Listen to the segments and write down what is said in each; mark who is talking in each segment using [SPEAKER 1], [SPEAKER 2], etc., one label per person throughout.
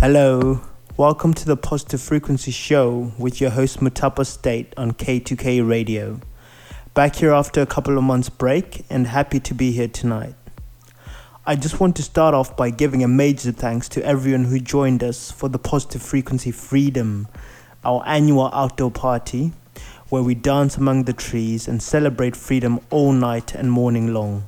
[SPEAKER 1] Hello, welcome to the Positive Frequency Show with your host Mutapa State on K2K Radio. Back here after a couple of months' break and happy to be here tonight. I just want to start off by giving a major thanks to everyone who joined us for the Positive Frequency Freedom, our annual outdoor party where we dance among the trees and celebrate freedom all night and morning long.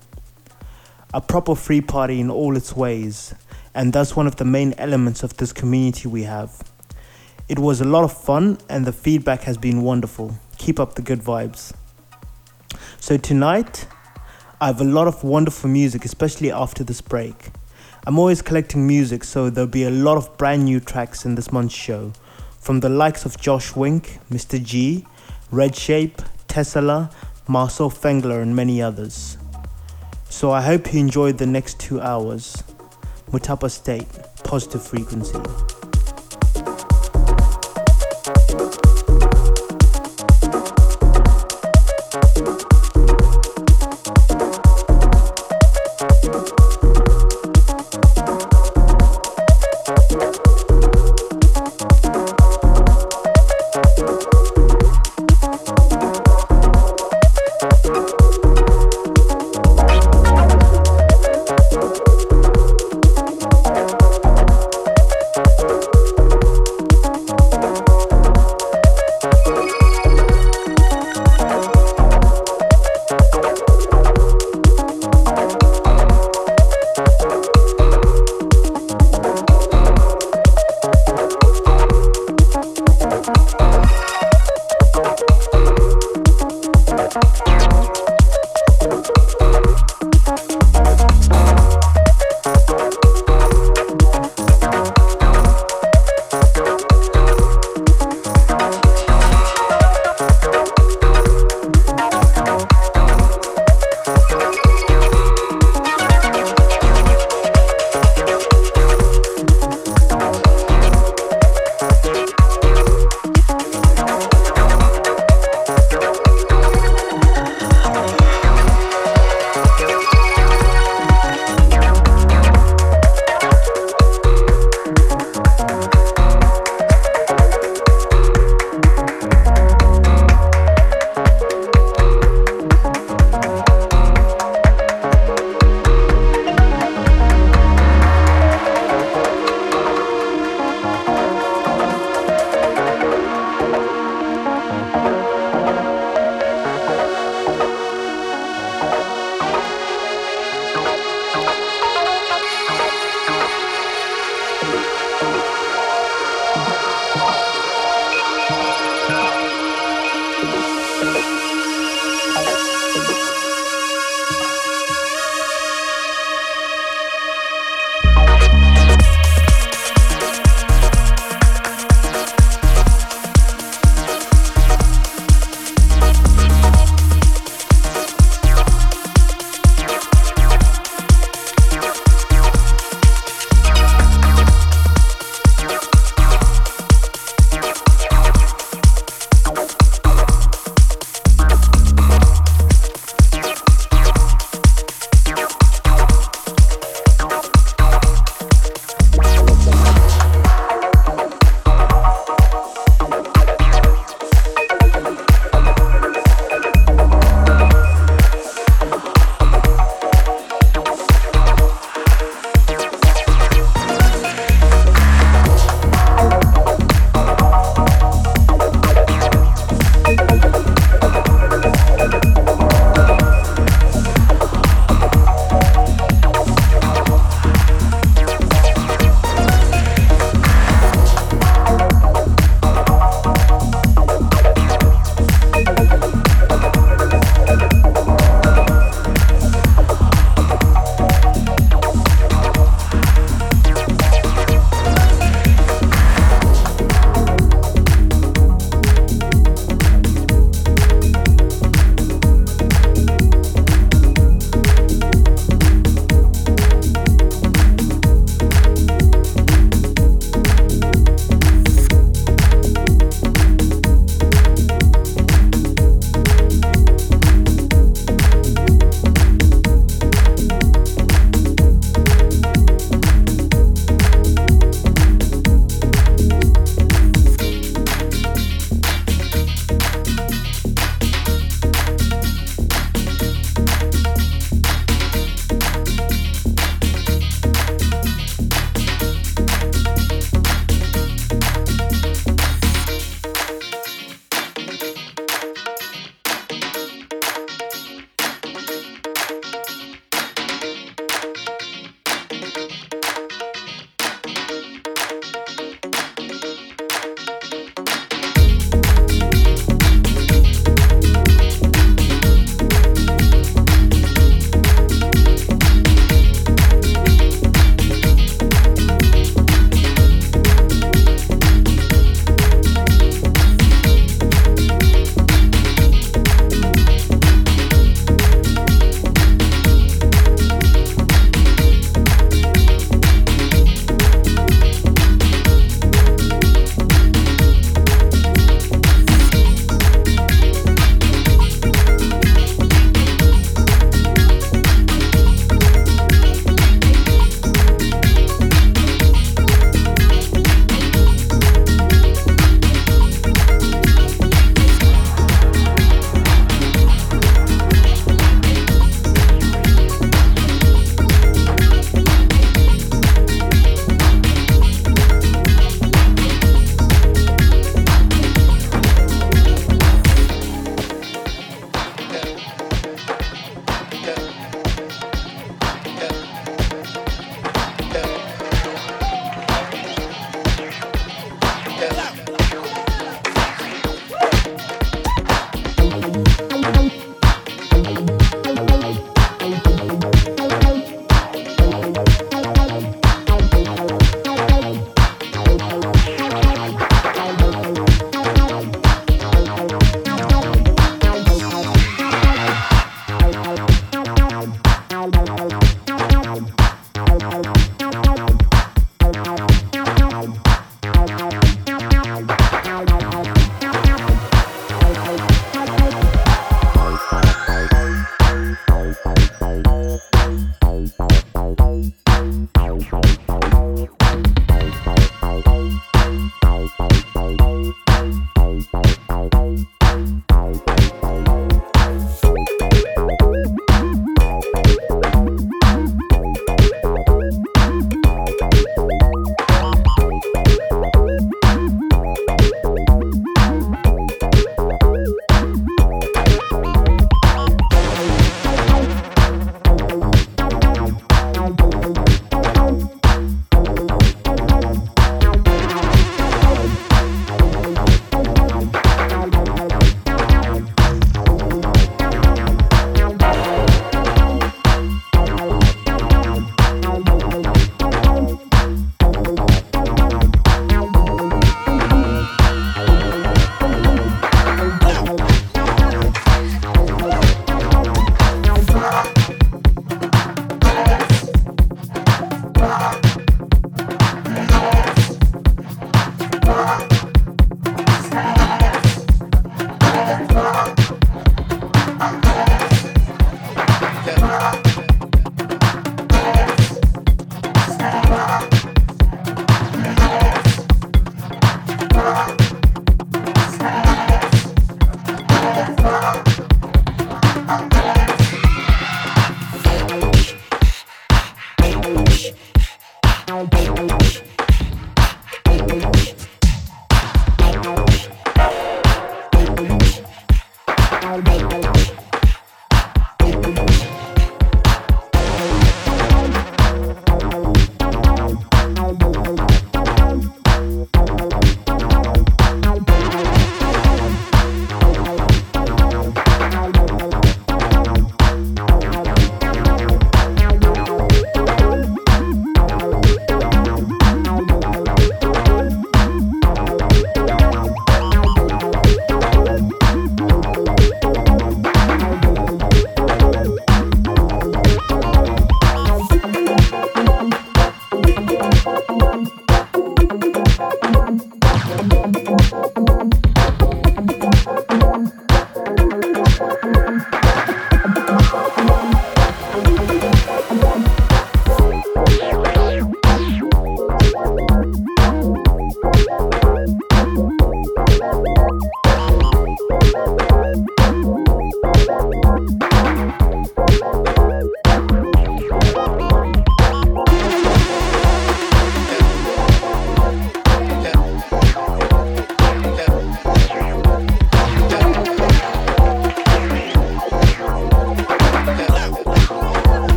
[SPEAKER 1] A proper free party in all its ways, and thus one of the main elements of this community we have. It was a lot of fun, and the feedback has been wonderful. Keep up the good vibes. So, tonight, I have a lot of wonderful music, especially after this break. I'm always collecting music, so there'll be a lot of brand new tracks in this month's show. From the likes of Josh Wink, Mr. G, Redshape, Tesla, Marcel Fengler, and many others. So I hope you enjoyed the next two hours. Mutapa State, positive frequency.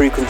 [SPEAKER 1] Frequency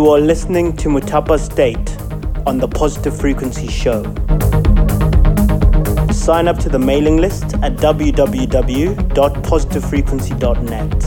[SPEAKER 1] You are listening to Mutapa State on the Positive Frequency Show. Sign up to the mailing list at www.positivefrequency.net.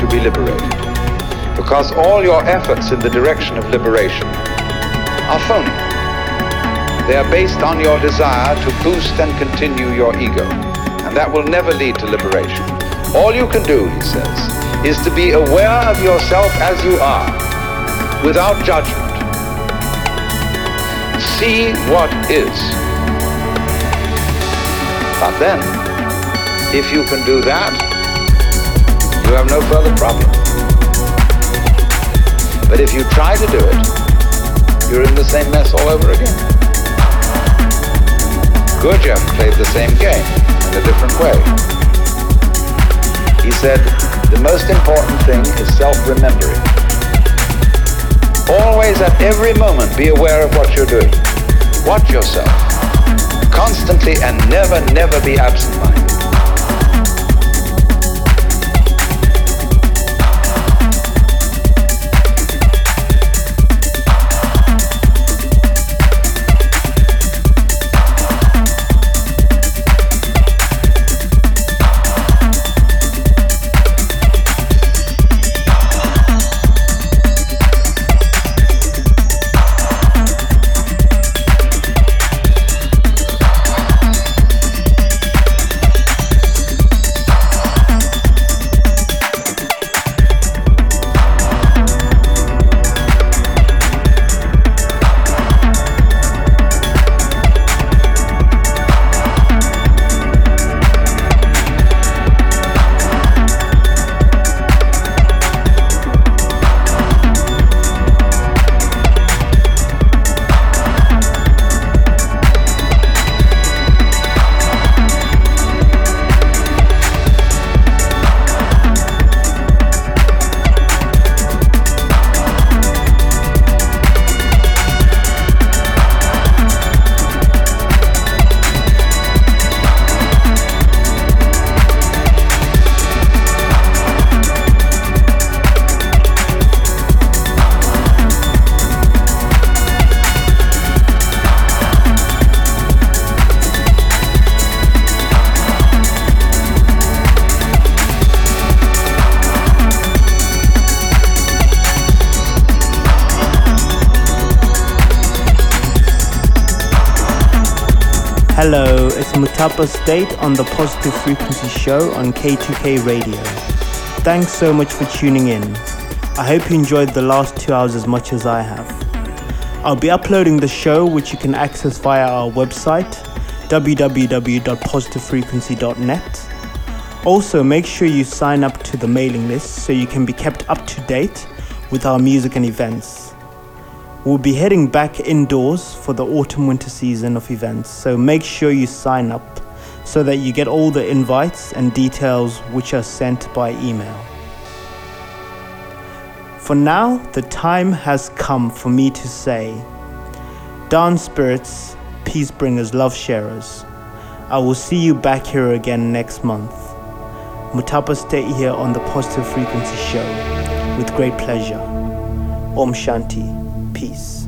[SPEAKER 2] to be liberated. Because all your efforts in the direction of liberation are phony. They are based on your desire to boost and continue your ego. And that will never lead to liberation. All you can do, he says, is to be aware of yourself as you are, without judgment. See what is. But then, if you can do that, you have no further problem. But if you try to do it, you're in the same mess all over again. Gurdjieff played the same game in a different way. He said, the most important thing is self-remembering. Always at every moment be aware of what you're doing. Watch yourself. Constantly and never, never be absent-minded.
[SPEAKER 1] Mutapa State on the Positive Frequency Show on K2K Radio. Thanks so much for tuning in. I hope you enjoyed the last two hours as much as I have. I'll be uploading the show, which you can access via our website, www.positivefrequency.net. Also, make sure you sign up to the mailing list so you can be kept up to date with our music and events. We'll be heading back indoors for the autumn winter season of events, so make sure you sign up so that you get all the invites and details which are sent by email. For now, the time has come for me to say, Dance spirits, peace bringers, love sharers, I will see you back here again next month. Mutapa State here on the Positive Frequency Show with great pleasure. Om Shanti. Peace.